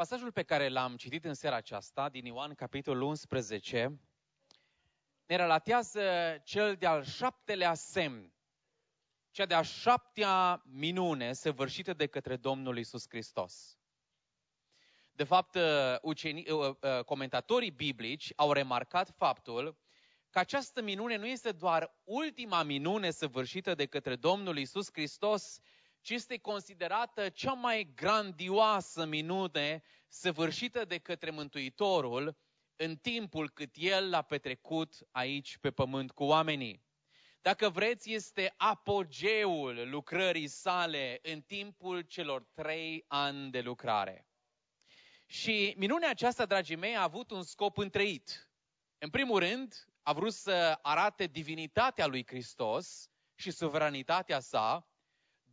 Pasajul pe care l-am citit în seara aceasta, din Ioan, capitolul 11, ne relatează cel de-al șaptelea semn, cea de-a șaptea minune săvârșită de către Domnul Isus Hristos. De fapt, uceni, uh, uh, comentatorii biblici au remarcat faptul că această minune nu este doar ultima minune săvârșită de către Domnul Isus Hristos, ci este considerată cea mai grandioasă minune săvârșită de către Mântuitorul în timpul cât El l-a petrecut aici pe pământ cu oamenii. Dacă vreți, este apogeul lucrării sale în timpul celor trei ani de lucrare. Și minunea aceasta, dragii mei, a avut un scop întreit. În primul rând, a vrut să arate divinitatea lui Hristos și suveranitatea sa.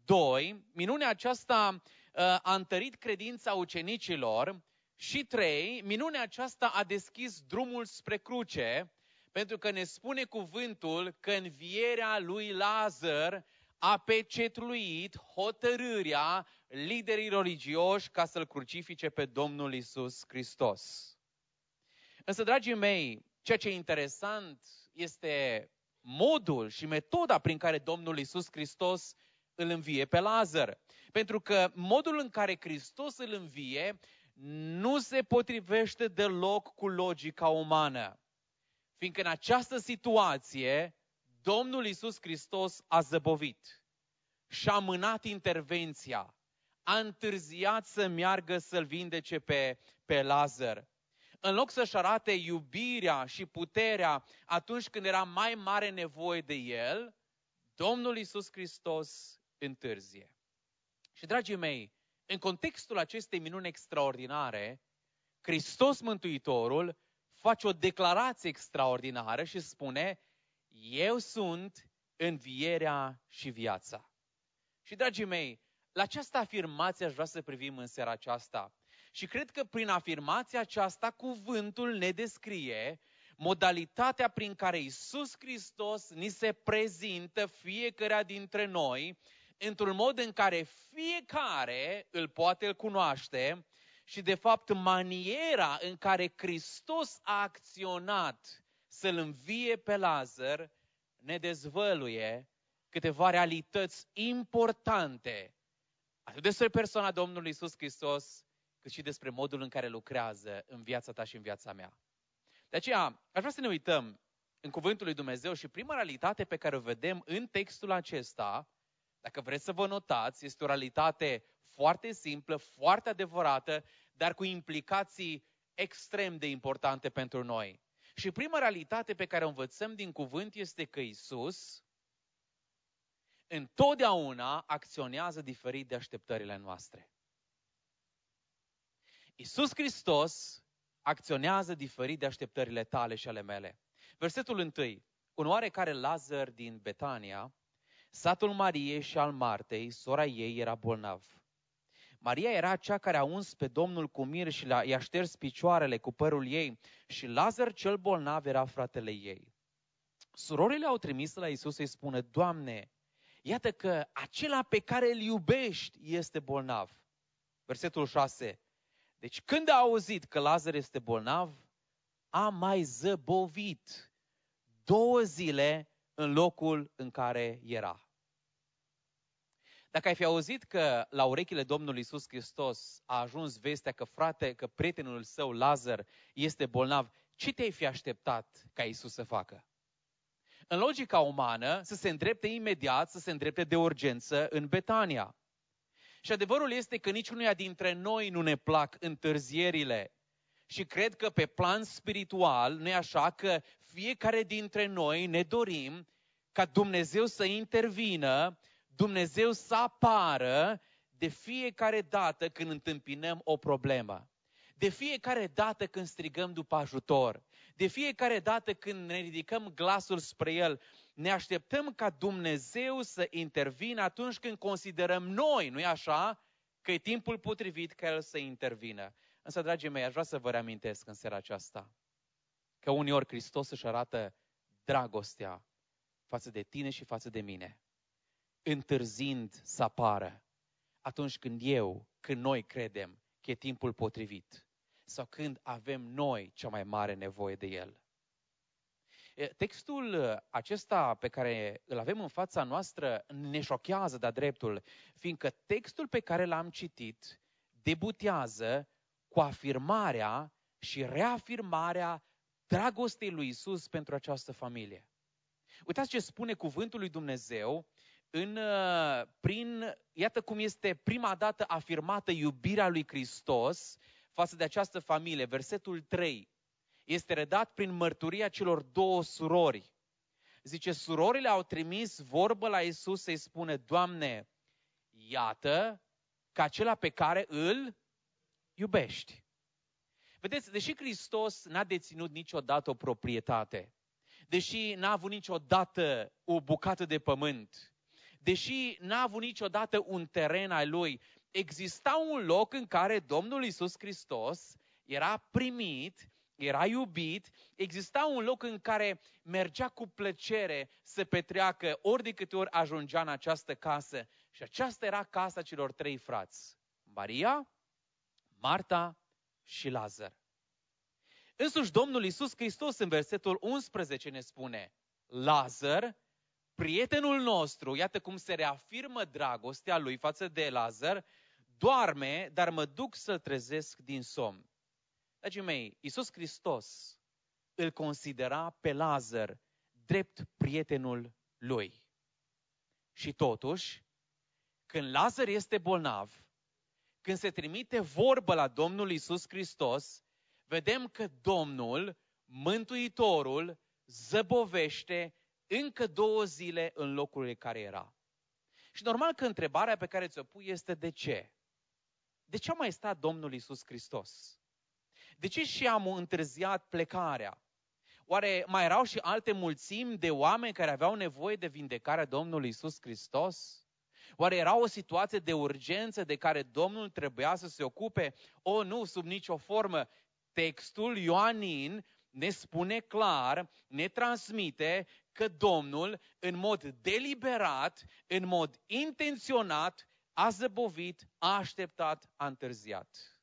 Doi, minunea aceasta uh, a întărit credința ucenicilor. Și trei, minunea aceasta a deschis drumul spre cruce, pentru că ne spune cuvântul că învierea lui Lazar a pecetluit hotărârea liderii religioși ca să-L crucifice pe Domnul Isus Hristos. Însă, dragii mei, ceea ce e interesant este modul și metoda prin care Domnul Isus Hristos îl învie pe Lazar. Pentru că modul în care Hristos îl învie nu se potrivește deloc cu logica umană. Fiindcă în această situație Domnul Isus Hristos a zăbovit și a amânat intervenția, a întârziat să meargă să-l vindece pe, pe Lazar. În loc să-și arate iubirea și puterea atunci când era mai mare nevoie de el, Domnul Isus Hristos întârzie. Și, dragii mei, în contextul acestei minuni extraordinare, Hristos Mântuitorul face o declarație extraordinară și spune, eu sunt învierea și viața. Și, dragii mei, la această afirmație aș vrea să privim în seara aceasta. Și cred că prin afirmația aceasta, cuvântul ne descrie modalitatea prin care Isus Hristos ni se prezintă fiecare dintre noi, într-un mod în care fiecare îl poate îl cunoaște și, de fapt, maniera în care Hristos a acționat să-l învie pe Lazar ne dezvăluie câteva realități importante, atât despre persoana Domnului Isus Hristos, cât și despre modul în care lucrează în viața ta și în viața mea. De aceea, aș vrea să ne uităm în Cuvântul lui Dumnezeu și prima realitate pe care o vedem în textul acesta, dacă vreți să vă notați, este o realitate foarte simplă, foarte adevărată, dar cu implicații extrem de importante pentru noi. Și prima realitate pe care o învățăm din cuvânt este că Isus întotdeauna acționează diferit de așteptările noastre. Isus Hristos acționează diferit de așteptările tale și ale mele. Versetul 1. Un oarecare Lazar din Betania, satul Mariei și al Martei, sora ei, era bolnav. Maria era cea care a uns pe Domnul cu mir și i-a șters picioarele cu părul ei și Lazar cel bolnav era fratele ei. Surorile au trimis la Isus să-i spună, Doamne, iată că acela pe care îl iubești este bolnav. Versetul 6. Deci când a auzit că Lazar este bolnav, a mai zăbovit două zile în locul în care era. Dacă ai fi auzit că la urechile Domnului Isus Hristos a ajuns vestea că frate, că prietenul său Lazar este bolnav, ce te-ai fi așteptat ca Isus să facă? În logica umană, să se îndrepte imediat, să se îndrepte de urgență în Betania. Și adevărul este că niciunuia dintre noi nu ne plac întârzierile. Și cred că pe plan spiritual, nu e așa că fiecare dintre noi ne dorim ca Dumnezeu să intervină Dumnezeu să apară de fiecare dată când întâmpinăm o problemă. De fiecare dată când strigăm după ajutor, de fiecare dată când ne ridicăm glasul spre El, ne așteptăm ca Dumnezeu să intervină atunci când considerăm noi, nu-i așa, că e timpul potrivit ca El să intervină. Însă, dragii mei, aș vrea să vă reamintesc în seara aceasta că uneori Hristos își arată dragostea față de tine și față de mine întârzind să apară. Atunci când eu, când noi credem că e timpul potrivit sau când avem noi cea mai mare nevoie de El. Textul acesta pe care îl avem în fața noastră ne șochează de-a dreptul, fiindcă textul pe care l-am citit debutează cu afirmarea și reafirmarea dragostei lui Isus pentru această familie. Uitați ce spune cuvântul lui Dumnezeu în, prin, iată cum este prima dată afirmată iubirea lui Hristos față de această familie. Versetul 3 este redat prin mărturia celor două surori. Zice, surorile au trimis vorbă la Isus să-i spune, Doamne, iată că acela pe care îl iubești. Vedeți, deși Hristos n-a deținut niciodată o proprietate, deși n-a avut niciodată o bucată de pământ, deși n-a avut niciodată un teren al lui, exista un loc în care Domnul Isus Hristos era primit, era iubit, exista un loc în care mergea cu plăcere să petreacă ori de câte ori ajungea în această casă. Și aceasta era casa celor trei frați. Maria, Marta și Lazar. Însuși Domnul Isus Hristos în versetul 11 ne spune, Lazar, prietenul nostru, iată cum se reafirmă dragostea lui față de Lazar, doarme, dar mă duc să-l trezesc din somn. Dragii mei, Iisus Hristos îl considera pe Lazar drept prietenul lui. Și totuși, când Lazar este bolnav, când se trimite vorbă la Domnul Isus Hristos, vedem că Domnul, Mântuitorul, zăbovește încă două zile în locul în care era. Și normal că întrebarea pe care ți-o pui este de ce? De ce a mai stat Domnul Isus Hristos? De ce și am întârziat plecarea? Oare mai erau și alte mulțimi de oameni care aveau nevoie de vindecarea Domnului Isus Hristos? Oare era o situație de urgență de care Domnul trebuia să se ocupe? O, nu, sub nicio formă. Textul Ioanin ne spune clar, ne transmite că Domnul, în mod deliberat, în mod intenționat, a zăbovit, a așteptat, a întârziat.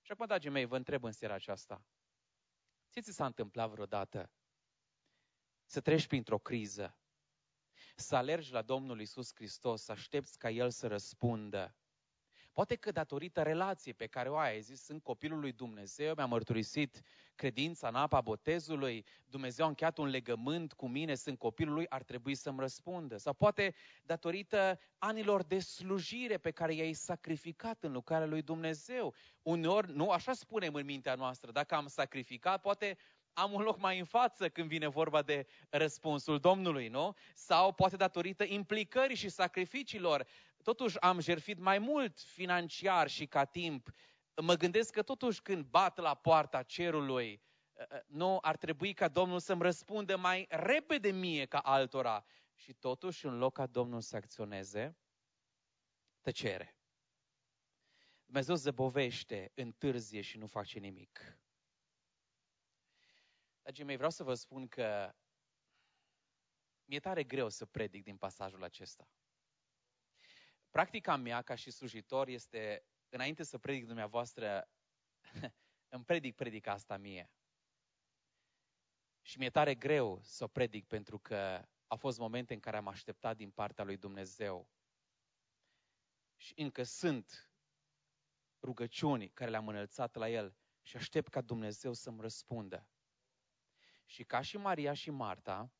Și acum, dragii mei, vă întreb în seara aceasta. Ce ți s-a întâmplat vreodată să treci printr-o criză, să alergi la Domnul Isus Hristos, să aștepți ca El să răspundă, Poate că datorită relației pe care o ai, ai zis, sunt copilul lui Dumnezeu, mi-a mărturisit credința în apa botezului, Dumnezeu a încheiat un legământ cu mine, sunt copilul lui, ar trebui să-mi răspundă. Sau poate datorită anilor de slujire pe care i-ai sacrificat în lucrarea lui Dumnezeu. Uneori, nu așa spunem în mintea noastră, dacă am sacrificat, poate am un loc mai în față când vine vorba de răspunsul Domnului, nu? Sau poate datorită implicării și sacrificiilor totuși am jertfit mai mult financiar și ca timp, mă gândesc că totuși când bat la poarta cerului, ă, ă, nu ar trebui ca Domnul să-mi răspundă mai repede mie ca altora. Și totuși, în loc ca Domnul să acționeze, tăcere. Dumnezeu zăbovește, întârzie și nu face nimic. Dragii mei, vreau să vă spun că mi-e tare greu să predic din pasajul acesta. Practica mea ca și slujitor este, înainte să predic dumneavoastră, îmi predic predica asta mie. Și mi-e tare greu să o predic pentru că au fost momente în care am așteptat din partea lui Dumnezeu. Și încă sunt rugăciuni care le-am înălțat la El și aștept ca Dumnezeu să-mi răspundă. Și ca și Maria și Marta,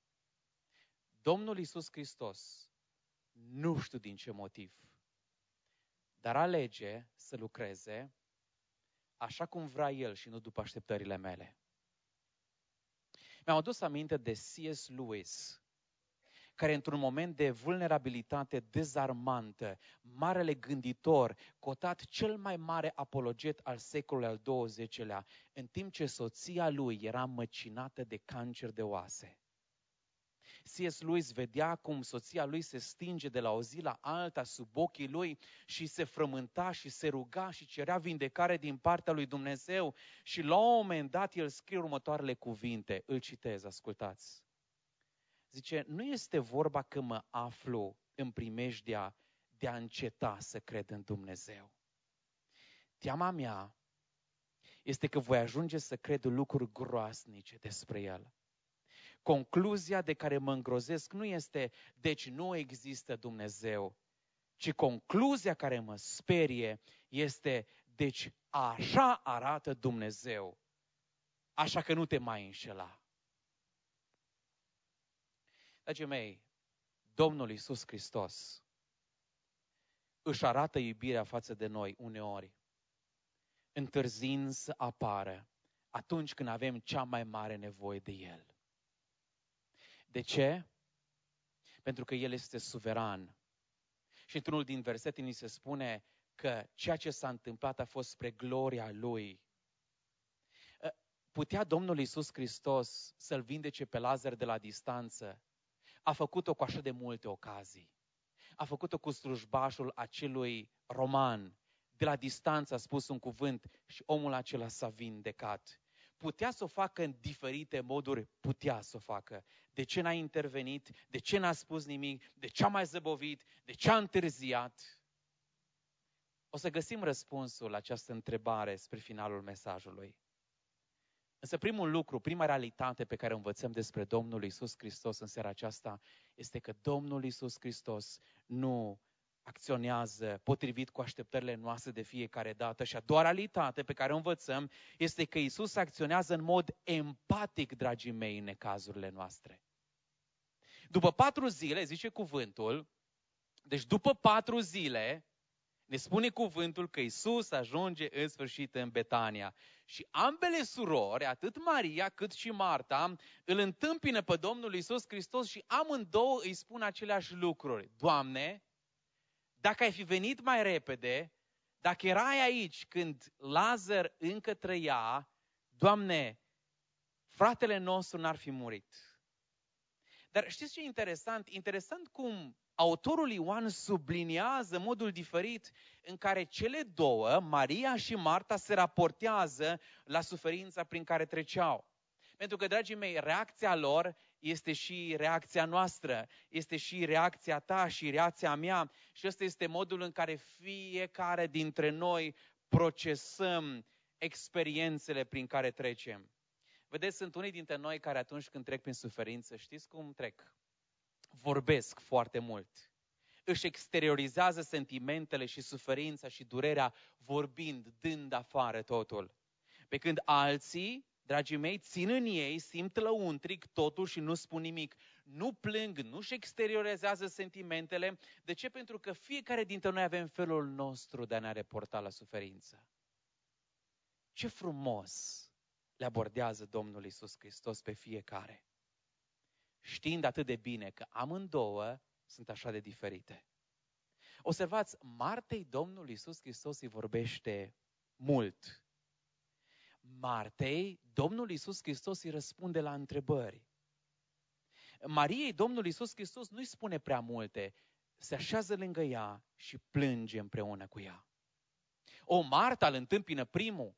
Domnul Isus Hristos nu știu din ce motiv. Dar alege să lucreze așa cum vrea el și nu după așteptările mele. Mi-am adus aminte de C.S. Lewis, care într-un moment de vulnerabilitate dezarmantă, marele gânditor, cotat cel mai mare apologet al secolului al XX-lea, în timp ce soția lui era măcinată de cancer de oase. C.S. Lewis vedea cum soția lui se stinge de la o zi la alta sub ochii lui și se frământa și se ruga și cerea vindecare din partea lui Dumnezeu și la un moment dat el scrie următoarele cuvinte, îl citez, ascultați. Zice, nu este vorba că mă aflu în primejdea de a înceta să cred în Dumnezeu. teama mea este că voi ajunge să cred lucruri groasnice despre El. Concluzia de care mă îngrozesc nu este, deci nu există Dumnezeu, ci concluzia care mă sperie este, deci așa arată Dumnezeu. Așa că nu te mai înșela. Dragii mei, Domnul Iisus Hristos își arată iubirea față de noi uneori, întârzind să apară atunci când avem cea mai mare nevoie de El. De ce? Pentru că El este suveran. Și într-unul din versete ni se spune că ceea ce s-a întâmplat a fost spre gloria Lui. Ă, putea Domnul Iisus Hristos să-L vindece pe Lazar de la distanță. A făcut-o cu așa de multe ocazii. A făcut-o cu slujbașul acelui roman. De la distanță a spus un cuvânt și omul acela s-a vindecat. Putea să o facă în diferite moduri, putea să o facă. De ce n-a intervenit? De ce n-a spus nimic? De ce a mai zăbovit? De ce a întârziat? O să găsim răspunsul la această întrebare spre finalul mesajului. Însă primul lucru, prima realitate pe care o învățăm despre Domnul Isus Hristos în seara aceasta este că Domnul Isus Hristos nu acționează potrivit cu așteptările noastre de fiecare dată. Și a doua realitate pe care o învățăm este că Isus acționează în mod empatic, dragii mei, în necazurile noastre. După patru zile, zice cuvântul, deci după patru zile, ne spune cuvântul că Isus ajunge în sfârșit în Betania. Și ambele surori, atât Maria cât și Marta, îl întâmpină pe Domnul Isus Hristos și amândouă îi spun aceleași lucruri. Doamne, dacă ai fi venit mai repede, dacă erai aici când Lazar încă trăia, Doamne, fratele nostru n-ar fi murit. Dar știți ce e interesant? Interesant cum autorul Ioan subliniază modul diferit în care cele două, Maria și Marta, se raportează la suferința prin care treceau. Pentru că, dragii mei, reacția lor este și reacția noastră, este și reacția ta și reacția mea și ăsta este modul în care fiecare dintre noi procesăm experiențele prin care trecem. Vedeți, sunt unii dintre noi care atunci când trec prin suferință, știți cum trec? Vorbesc foarte mult. Își exteriorizează sentimentele și suferința și durerea vorbind, dând afară totul. Pe când alții dragii mei, țin în ei, simt lăuntric totul și nu spun nimic. Nu plâng, nu-și exteriorizează sentimentele. De ce? Pentru că fiecare dintre noi avem felul nostru de a ne reporta la suferință. Ce frumos le abordează Domnul Isus Hristos pe fiecare. Știind atât de bine că amândouă sunt așa de diferite. Observați, Martei Domnul Isus Hristos îi vorbește mult Martei, Domnul Iisus Hristos îi răspunde la întrebări. Mariei, Domnul Iisus Hristos nu-i spune prea multe, se așează lângă ea și plânge împreună cu ea. O, Marta îl întâmpină primul.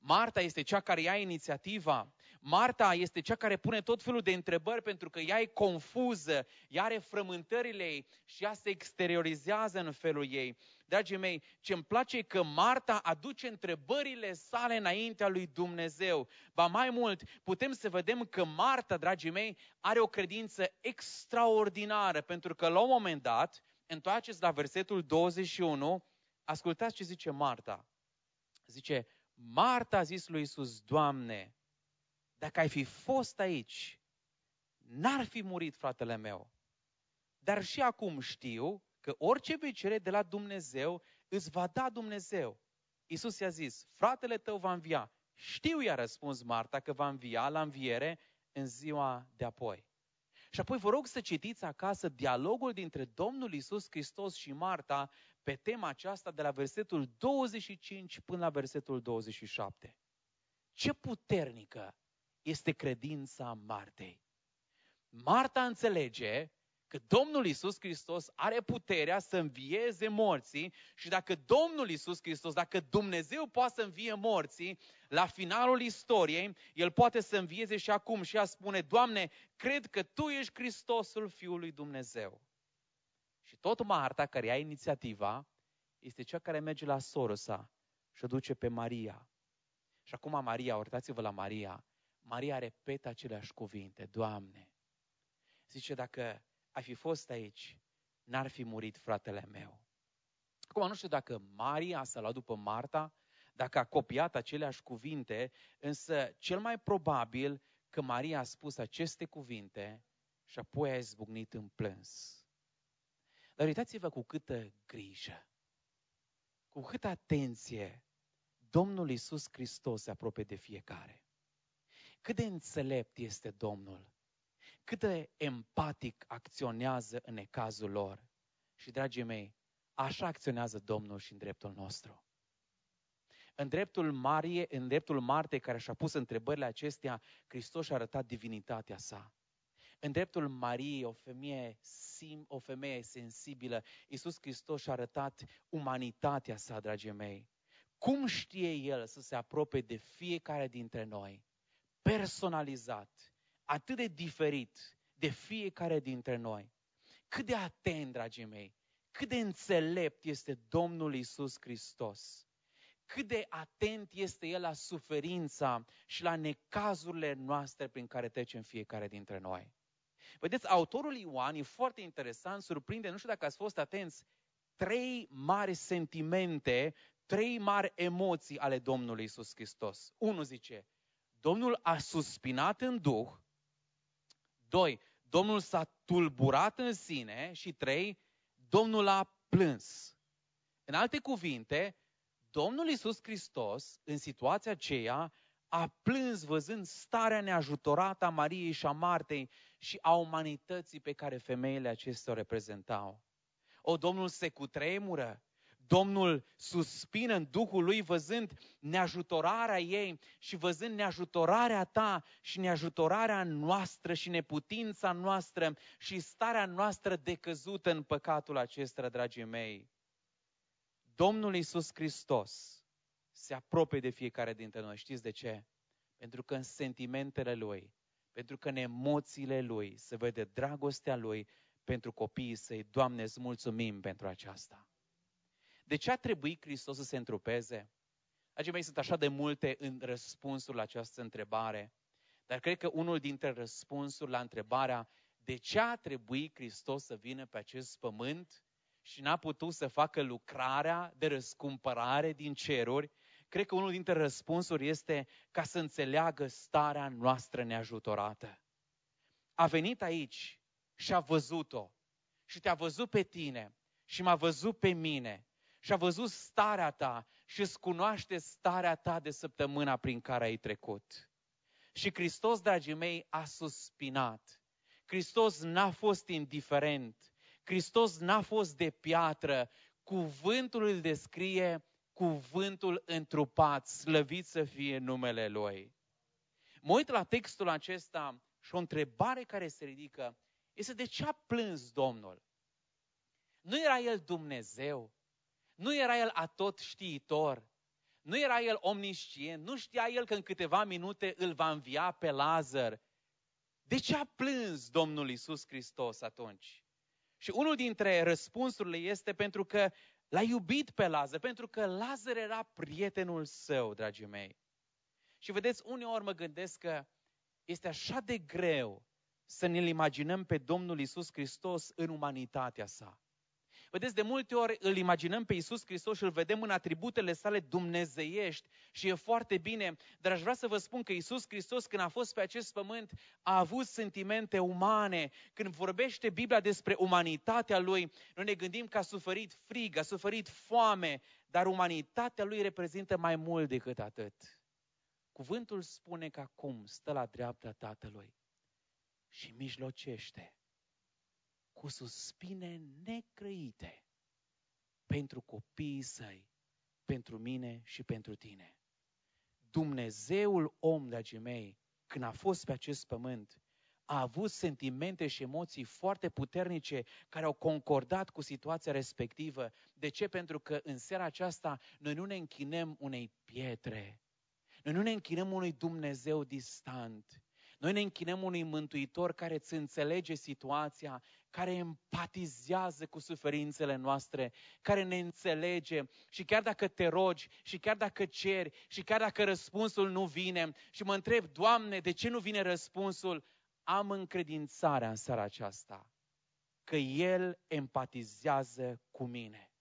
Marta este cea care ia inițiativa. Marta este cea care pune tot felul de întrebări pentru că ea e confuză, ea are frământările ei și ea se exteriorizează în felul ei. Dragii mei, ce îmi place e că Marta aduce întrebările sale înaintea lui Dumnezeu. Ba mai mult, putem să vedem că Marta, dragii mei, are o credință extraordinară, pentru că la un moment dat, întoarceți la versetul 21, ascultați ce zice Marta. Zice, Marta a zis lui Isus, Doamne, dacă ai fi fost aici, n-ar fi murit fratele meu. Dar și acum știu că orice vei cere de la Dumnezeu, îți va da Dumnezeu. Isus i-a zis, fratele tău va învia. Știu, i-a răspuns Marta, că va învia la înviere în ziua de apoi. Și apoi vă rog să citiți acasă dialogul dintre Domnul Isus Hristos și Marta pe tema aceasta de la versetul 25 până la versetul 27. Ce puternică este credința Martei. Marta înțelege că Domnul Isus Hristos are puterea să învieze morții și dacă Domnul Isus Hristos, dacă Dumnezeu poate să învie morții, la finalul istoriei, El poate să învieze și acum și a spune, Doamne, cred că Tu ești Hristosul Fiului Dumnezeu. Și tot Marta, care ia inițiativa, este cea care merge la soră sa și o duce pe Maria. Și acum Maria, uitați-vă la Maria, Maria repetă aceleași cuvinte, Doamne, zice, dacă ai fi fost aici, n-ar fi murit fratele meu. Acum nu știu dacă Maria s-a luat după Marta, dacă a copiat aceleași cuvinte, însă cel mai probabil că Maria a spus aceste cuvinte și apoi a izbucnit în plâns. Dar uitați-vă cu câtă grijă, cu câtă atenție Domnul Isus Hristos se apropie de fiecare. Cât de înțelept este Domnul, cât de empatic acționează în necazul lor. Și, dragii mei, așa acționează Domnul și în dreptul nostru. În dreptul Marie, în dreptul Martei care și-a pus întrebările acestea, Hristos a arătat divinitatea sa. În dreptul Mariei, o femeie, sim, o femeie sensibilă, Iisus Hristos și-a arătat umanitatea sa, dragii mei. Cum știe El să se apropie de fiecare dintre noi? Personalizat, atât de diferit de fiecare dintre noi. Cât de atent, dragii mei, cât de înțelept este Domnul Isus Hristos. Cât de atent este El la suferința și la necazurile noastre prin care trecem fiecare dintre noi. Vedeți, autorul Ioan e foarte interesant, surprinde, nu știu dacă ați fost atenți, trei mari sentimente, trei mari emoții ale Domnului Isus Hristos. Unu zice, Domnul a suspinat în Duh, doi, Domnul s-a tulburat în sine și trei, Domnul a plâns. În alte cuvinte, Domnul Isus Hristos, în situația aceea, a plâns văzând starea neajutorată a Mariei și a Martei și a umanității pe care femeile acestea o reprezentau. O, Domnul se cutremură, Domnul suspină în Duhul lui văzând neajutorarea ei și văzând neajutorarea ta și neajutorarea noastră și neputința noastră și starea noastră decăzută în păcatul acesta, dragii mei. Domnul Iisus Hristos se apropie de fiecare dintre noi. Știți de ce? Pentru că în sentimentele Lui, pentru că în emoțiile Lui se vede dragostea Lui pentru copiii săi. Doamne, îți mulțumim pentru aceasta. De ce a trebuit Hristos să se întrupeze? Dragii mei, sunt așa de multe în răspunsuri la această întrebare, dar cred că unul dintre răspunsuri la întrebarea de ce a trebuit Hristos să vină pe acest pământ și n-a putut să facă lucrarea de răscumpărare din ceruri, cred că unul dintre răspunsuri este ca să înțeleagă starea noastră neajutorată. A venit aici și a văzut-o și te-a văzut pe tine și m-a văzut pe mine și a văzut starea ta și îți cunoaște starea ta de săptămâna prin care ai trecut. Și Hristos, dragii mei, a suspinat. Hristos n-a fost indiferent. Hristos n-a fost de piatră. Cuvântul îl descrie cuvântul întrupat, slăvit să fie numele Lui. Mă uit la textul acesta și o întrebare care se ridică este de ce a plâns Domnul? Nu era El Dumnezeu? Nu era El atot știitor? Nu era El omniscient? Nu știa El că în câteva minute îl va învia pe Lazar? De ce a plâns Domnul Isus Hristos atunci? Și unul dintre răspunsurile este pentru că L-a iubit pe Lazar, pentru că Lazar era prietenul său, dragii mei. Și vedeți, uneori mă gândesc că este așa de greu să ne-l imaginăm pe Domnul Isus Hristos în umanitatea sa. Vedeți, de multe ori îl imaginăm pe Iisus Hristos și îl vedem în atributele sale dumnezeiești și e foarte bine, dar aș vrea să vă spun că Iisus Hristos când a fost pe acest pământ a avut sentimente umane. Când vorbește Biblia despre umanitatea Lui, noi ne gândim că a suferit frig, a suferit foame, dar umanitatea Lui reprezintă mai mult decât atât. Cuvântul spune că acum stă la dreapta Tatălui și mijlocește cu suspine necrăite pentru copiii săi, pentru mine și pentru tine. Dumnezeul om, dragii mei, când a fost pe acest pământ, a avut sentimente și emoții foarte puternice care au concordat cu situația respectivă. De ce? Pentru că în seara aceasta noi nu ne închinăm unei pietre, noi nu ne închinăm unui Dumnezeu distant, Noi ne închinăm unui mântuitor care îți înțelege situația, care empatizează cu suferințele noastre, care ne înțelege și chiar dacă te rogi și chiar dacă ceri și chiar dacă răspunsul nu vine și mă întreb, Doamne, de ce nu vine răspunsul? Am încredințarea în seara aceasta că El empatizează cu mine.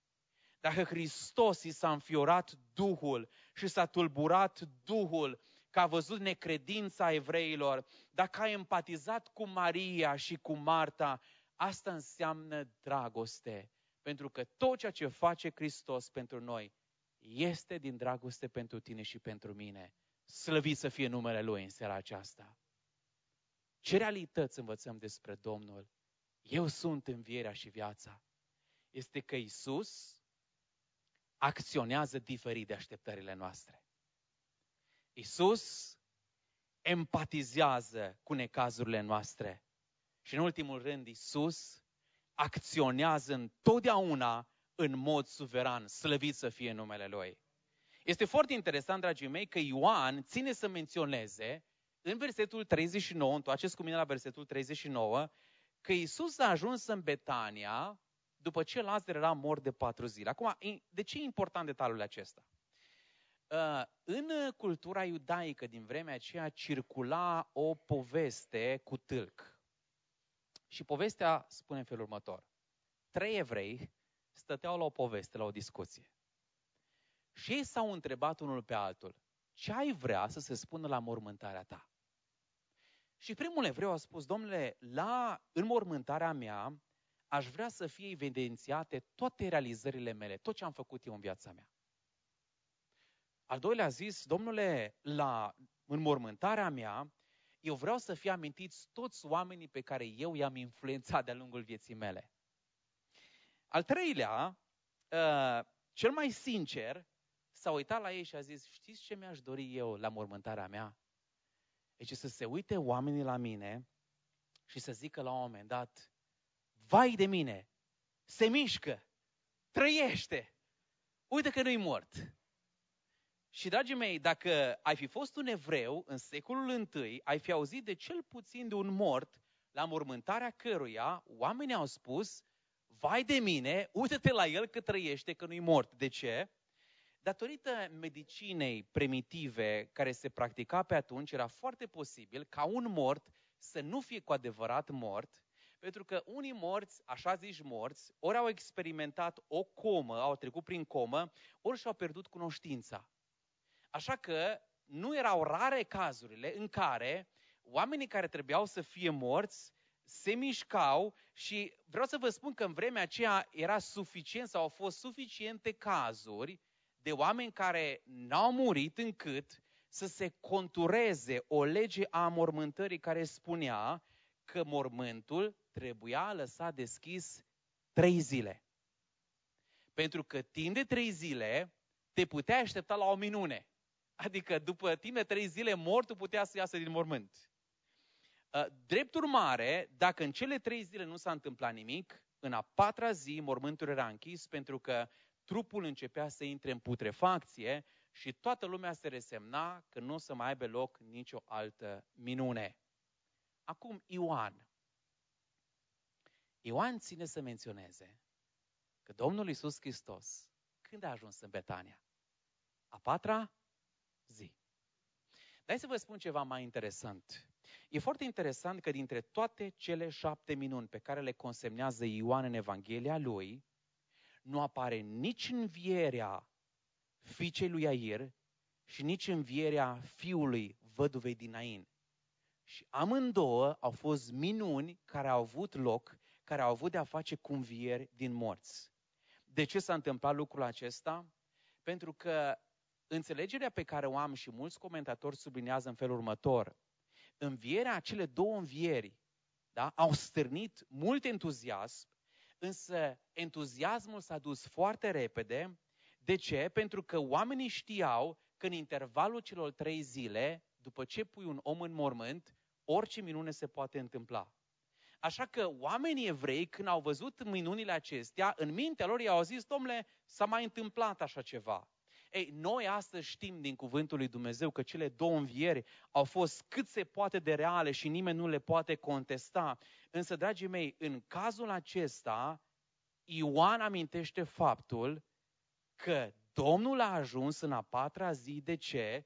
Dacă Hristos i s-a înfiorat Duhul și s-a tulburat Duhul, că a văzut necredința evreilor, dacă a empatizat cu Maria și cu Marta, asta înseamnă dragoste. Pentru că tot ceea ce face Hristos pentru noi este din dragoste pentru tine și pentru mine. Slăvit să fie numele Lui în seara aceasta. Ce realități învățăm despre Domnul? Eu sunt învierea și viața. Este că Isus acționează diferit de așteptările noastre. Isus empatizează cu necazurile noastre. Și în ultimul rând, Isus acționează întotdeauna în mod suveran, slăvit să fie numele Lui. Este foarte interesant, dragii mei, că Ioan ține să menționeze în versetul 39, întoarceți cu mine la versetul 39, că Isus a ajuns în Betania după ce Lazar era mort de patru zile. Acum, de ce e important detaliul acesta? Uh, în cultura iudaică din vremea aceea circula o poveste cu tâlc. Și povestea spune în felul următor. Trei evrei stăteau la o poveste, la o discuție. Și ei s-au întrebat unul pe altul, ce ai vrea să se spună la mormântarea ta? Și primul evreu a spus, domnule, la înmormântarea mea aș vrea să fie evidențiate toate realizările mele, tot ce am făcut eu în viața mea. Al doilea a zis, domnule, la înmormântarea mea, eu vreau să fie amintiți toți oamenii pe care eu i-am influențat de-a lungul vieții mele. Al treilea, uh, cel mai sincer, s-a uitat la ei și a zis, știți ce mi-aș dori eu la mormântarea mea? Deci să se uite oamenii la mine și să zică la un moment dat, vai de mine, se mișcă, trăiește, uite că nu-i mort. Și, dragii mei, dacă ai fi fost un evreu în secolul I, ai fi auzit de cel puțin de un mort la mormântarea căruia oamenii au spus, vai de mine, uite-te la el că trăiește, că nu-i mort. De ce? Datorită medicinei primitive care se practica pe atunci, era foarte posibil ca un mort să nu fie cu adevărat mort, pentru că unii morți, așa zici morți, ori au experimentat o comă, au trecut prin comă, ori și-au pierdut cunoștința. Așa că nu erau rare cazurile în care oamenii care trebuiau să fie morți se mișcau și vreau să vă spun că în vremea aceea era suficient sau au fost suficiente cazuri de oameni care n-au murit încât să se contureze o lege a mormântării care spunea că mormântul trebuia lăsat deschis trei zile. Pentru că timp de trei zile te puteai aștepta la o minune. Adică după timp de trei zile mortul putea să iasă din mormânt. Ă, drept urmare, dacă în cele trei zile nu s-a întâmplat nimic, în a patra zi mormântul era închis pentru că trupul începea să intre în putrefacție și toată lumea se resemna că nu o să mai aibă loc nicio altă minune. Acum, Ioan. Ioan ține să menționeze că Domnul Isus Hristos, când a ajuns în Betania? A patra zi. Dar să vă spun ceva mai interesant. E foarte interesant că dintre toate cele șapte minuni pe care le consemnează Ioan în Evanghelia lui, nu apare nici învierea fiicei lui Air și nici învierea fiului văduvei din Ain. Și amândouă au fost minuni care au avut loc, care au avut de-a face cu învieri din morți. De ce s-a întâmplat lucrul acesta? Pentru că înțelegerea pe care o am și mulți comentatori sublinează în felul următor. Învierea, cele două învieri, da, au stârnit mult entuziasm, însă entuziasmul s-a dus foarte repede. De ce? Pentru că oamenii știau că în intervalul celor trei zile, după ce pui un om în mormânt, orice minune se poate întâmpla. Așa că oamenii evrei, când au văzut minunile acestea, în mintea lor i-au zis, domnule, s-a mai întâmplat așa ceva. Ei, noi astăzi știm din cuvântul lui Dumnezeu că cele două învieri au fost cât se poate de reale și nimeni nu le poate contesta. Însă, dragii mei, în cazul acesta, Ioan amintește faptul că Domnul a ajuns în a patra zi. De ce?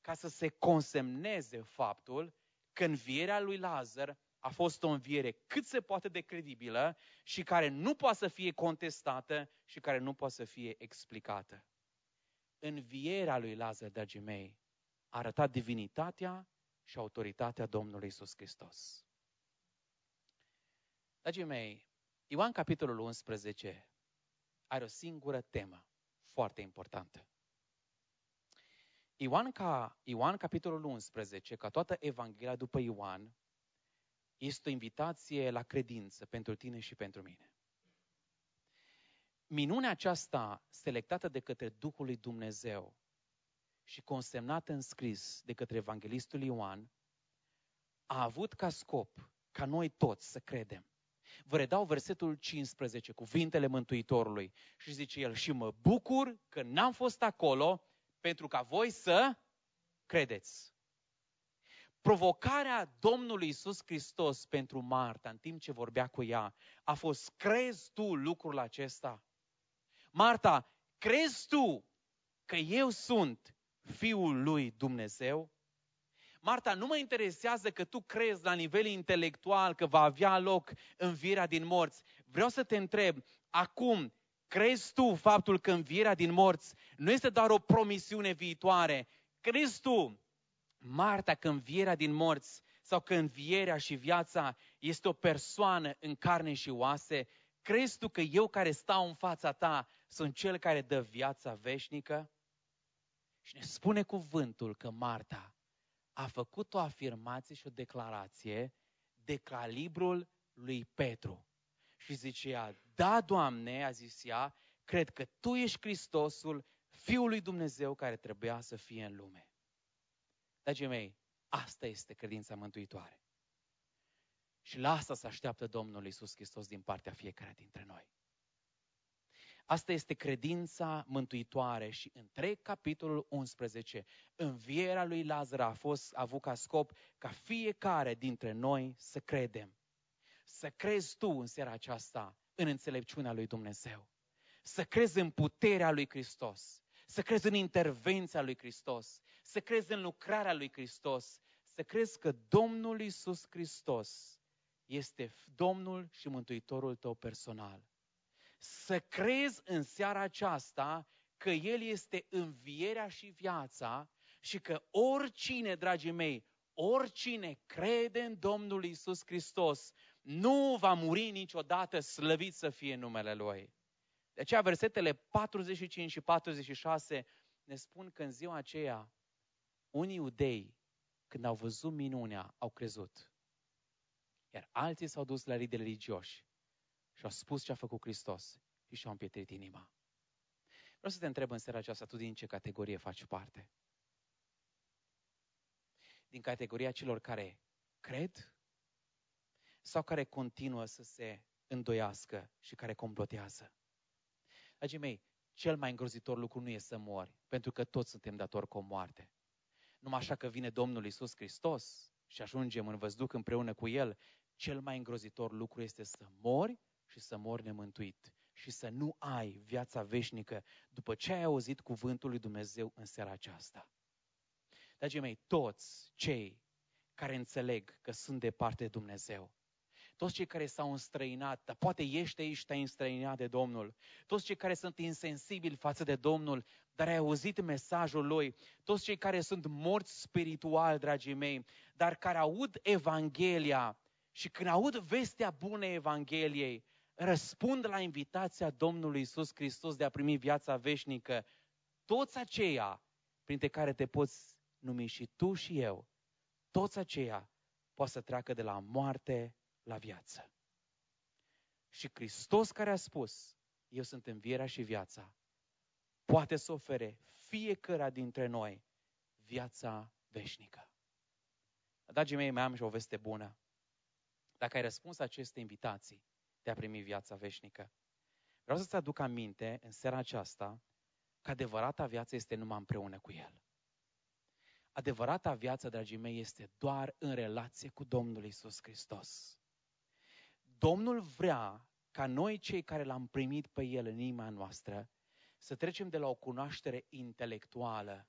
Ca să se consemneze faptul că învierea lui Lazar a fost o înviere cât se poate de credibilă și care nu poate să fie contestată și care nu poate să fie explicată. Învierea lui Lazar, dragii mei, a arătat divinitatea și autoritatea Domnului Isus Hristos. Dragii mei, Ioan capitolul 11 are o singură temă foarte importantă. Ioan, ca, Ioan capitolul 11, ca toată Evanghelia după Ioan, este o invitație la credință pentru tine și pentru mine. Minunea aceasta, selectată de către Duhul lui Dumnezeu și consemnată în scris de către Evanghelistul Ioan, a avut ca scop ca noi toți să credem. Vă redau versetul 15, cuvintele Mântuitorului. Și zice el, și mă bucur că n-am fost acolo pentru ca voi să credeți. Provocarea Domnului Isus Hristos pentru Marta, în timp ce vorbea cu ea, a fost, crezi tu lucrul acesta? Marta, crezi tu că eu sunt Fiul lui Dumnezeu? Marta, nu mă interesează că tu crezi la nivel intelectual că va avea loc învierea din morți. Vreau să te întreb, acum, crezi tu faptul că învierea din morți nu este doar o promisiune viitoare? Crezi tu, Marta, că învierea din morți sau că învierea și viața este o persoană în carne și oase? Crezi tu că eu care stau în fața ta sunt cel care dă viața veșnică? Și ne spune cuvântul că Marta a făcut o afirmație și o declarație de calibrul lui Petru. Și zicea, da, Doamne, a zis ea, cred că Tu ești Hristosul, Fiul lui Dumnezeu care trebuia să fie în lume. Dragii mei, asta este credința mântuitoare. Și la asta se așteaptă Domnul Isus Hristos din partea fiecare dintre noi. Asta este credința mântuitoare și întreg capitolul 11, învierea lui Lazar a fost a avut ca scop ca fiecare dintre noi să credem. Să crezi tu în seara aceasta în înțelepciunea lui Dumnezeu. Să crezi în puterea lui Hristos. Să crezi în intervenția lui Hristos. Să crezi în lucrarea lui Hristos. Să crezi că Domnul Isus Hristos este Domnul și Mântuitorul tău personal să crezi în seara aceasta că El este învierea și viața și că oricine, dragii mei, oricine crede în Domnul Isus Hristos, nu va muri niciodată slăvit să fie numele Lui. De aceea versetele 45 și 46 ne spun că în ziua aceea unii iudei, când au văzut minunea, au crezut. Iar alții s-au dus la ridele religioși și au spus ce a făcut Hristos și și-au împietrit inima. Vreau să te întreb în seara aceasta, tu din ce categorie faci parte? Din categoria celor care cred sau care continuă să se îndoiască și care complotează? Dragii mei, cel mai îngrozitor lucru nu e să mori, pentru că toți suntem datori cu o moarte. Numai așa că vine Domnul Isus Hristos și ajungem în văzduc împreună cu El, cel mai îngrozitor lucru este să mori și să mori nemântuit și să nu ai viața veșnică după ce ai auzit cuvântul lui Dumnezeu în seara aceasta. Dragii mei, toți cei care înțeleg că sunt departe de Dumnezeu, toți cei care s-au înstrăinat, dar poate ești aici și te-ai înstrăinat de Domnul, toți cei care sunt insensibili față de Domnul, dar ai auzit mesajul Lui, toți cei care sunt morți spiritual, dragii mei, dar care aud Evanghelia și când aud vestea bună Evangheliei, răspund la invitația Domnului Isus Hristos de a primi viața veșnică, toți aceia printre care te poți numi și tu și eu, toți aceia poate să treacă de la moarte la viață. Și Hristos care a spus, eu sunt învierea și viața, poate să ofere fiecare dintre noi viața veșnică. Dragii mei, mai am și o veste bună. Dacă ai răspuns aceste invitații, de a primi viața veșnică. Vreau să-ți aduc aminte în seara aceasta că adevărata viață este numai împreună cu El. Adevărata viață, dragii mei, este doar în relație cu Domnul Isus Hristos. Domnul vrea ca noi, cei care l-am primit pe El în inima noastră, să trecem de la o cunoaștere intelectuală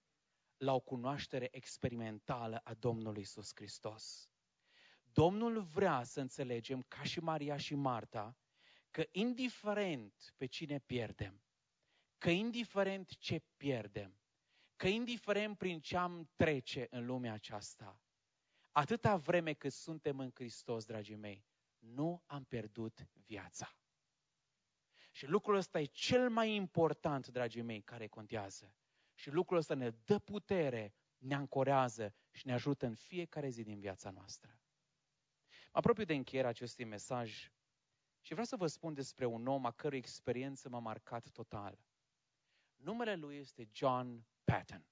la o cunoaștere experimentală a Domnului Isus Hristos. Domnul vrea să înțelegem, ca și Maria și Marta, că indiferent pe cine pierdem, că indiferent ce pierdem, că indiferent prin ce am trece în lumea aceasta, atâta vreme cât suntem în Hristos, dragii mei, nu am pierdut viața. Și lucrul ăsta e cel mai important, dragii mei, care contează. Și lucrul ăsta ne dă putere, ne ancorează și ne ajută în fiecare zi din viața noastră. Mă apropiu de încheierea acestui mesaj și vreau să vă spun despre un om a cărui experiență m-a marcat total. Numele lui este John Patton.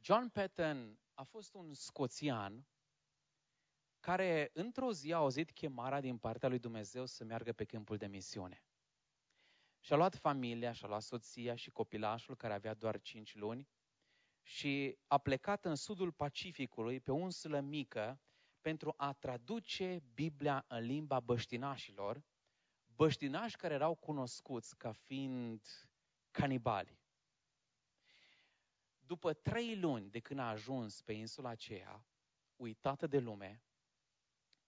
John Patton a fost un scoțian care într-o zi a auzit chemarea din partea lui Dumnezeu să meargă pe câmpul de misiune. Și-a luat familia, și-a luat soția și copilașul care avea doar 5 luni și a plecat în sudul Pacificului pe o insulă mică pentru a traduce Biblia în limba băștinașilor, băștinași care erau cunoscuți ca fiind canibali. După trei luni de când a ajuns pe insula aceea, uitată de lume,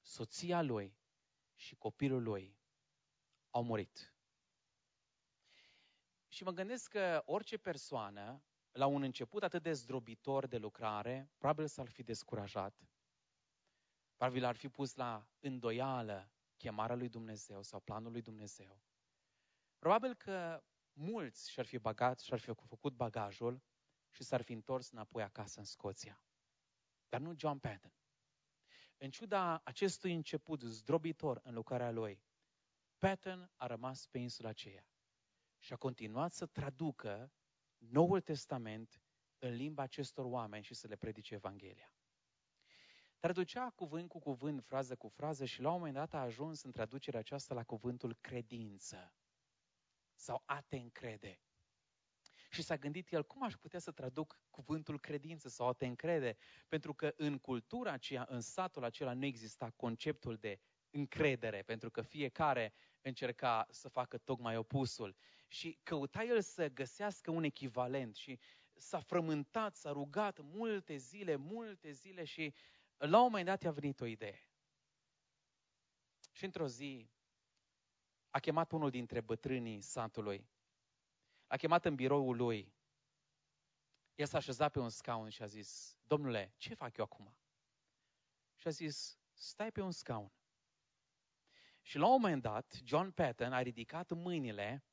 soția lui și copilul lui au murit. Și mă gândesc că orice persoană, la un început atât de zdrobitor de lucrare, probabil s-ar fi descurajat. Probabil ar fi pus la îndoială chemarea lui Dumnezeu sau planul lui Dumnezeu. Probabil că mulți și-ar fi bagat, și-ar fi făcut bagajul și s-ar fi întors înapoi acasă în Scoția. Dar nu John Patton. În ciuda acestui început zdrobitor în lucrarea lui, Patton a rămas pe insula aceea și a continuat să traducă Noul Testament în limba acestor oameni și să le predice Evanghelia. Traducea cuvânt cu cuvânt, frază cu frază și la un moment dat a ajuns în traducerea aceasta la cuvântul credință sau a te încrede. Și s-a gândit el, cum aș putea să traduc cuvântul credință sau a te încrede? Pentru că în cultura aceea, în satul acela, nu exista conceptul de încredere, pentru că fiecare încerca să facă tocmai opusul. Și căuta el să găsească un echivalent și s-a frământat, s-a rugat multe zile, multe zile și la un moment dat i-a venit o idee. Și într-o zi a chemat unul dintre bătrânii satului. A chemat în biroul lui. El s-a așezat pe un scaun și a zis, Domnule, ce fac eu acum? Și a zis, stai pe un scaun. Și la un moment dat, John Patton a ridicat mâinile,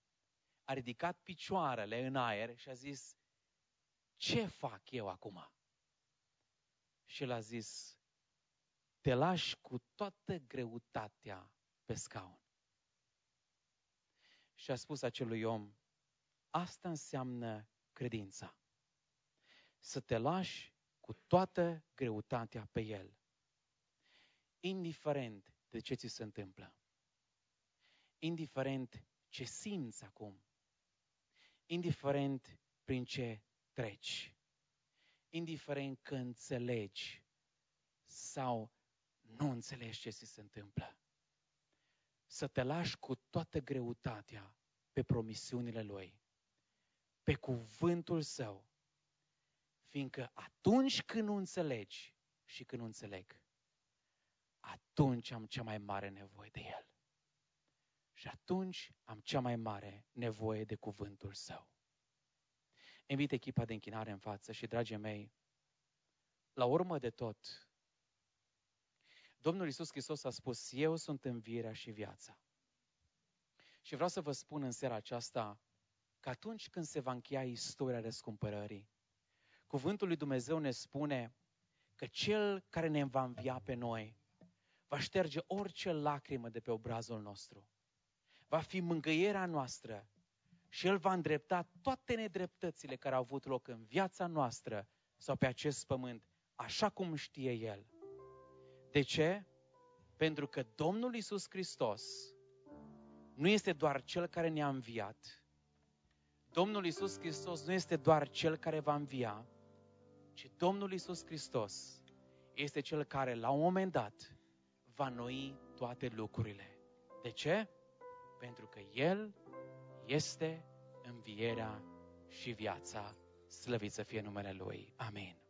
a ridicat picioarele în aer și a zis, ce fac eu acum? Și el a zis, te lași cu toată greutatea pe scaun. Și a spus acelui om, asta înseamnă credința. Să te lași cu toată greutatea pe el, indiferent de ce ți se întâmplă indiferent ce simți acum, indiferent prin ce treci, indiferent că înțelegi sau nu înțelegi ce ți se întâmplă. Să te lași cu toată greutatea pe promisiunile Lui, pe cuvântul Său, fiindcă atunci când nu înțelegi și când nu înțeleg, atunci am cea mai mare nevoie de El. Și atunci am cea mai mare nevoie de cuvântul său. Invit echipa de închinare în față și, dragii mei, la urmă de tot, Domnul Iisus Hristos a spus, eu sunt învierea și viața. Și vreau să vă spun în seara aceasta că atunci când se va încheia istoria răscumpărării, cuvântul lui Dumnezeu ne spune că Cel care ne va învia pe noi va șterge orice lacrimă de pe obrazul nostru va fi mângâierea noastră și El va îndrepta toate nedreptățile care au avut loc în viața noastră sau pe acest pământ, așa cum știe El. De ce? Pentru că Domnul Isus Hristos nu este doar Cel care ne-a înviat, Domnul Isus Hristos nu este doar Cel care va învia, ci Domnul Isus Hristos este Cel care, la un moment dat, va noi toate lucrurile. De ce? Pentru că El este învierea și viața. Slăvit să fie numele Lui. Amin.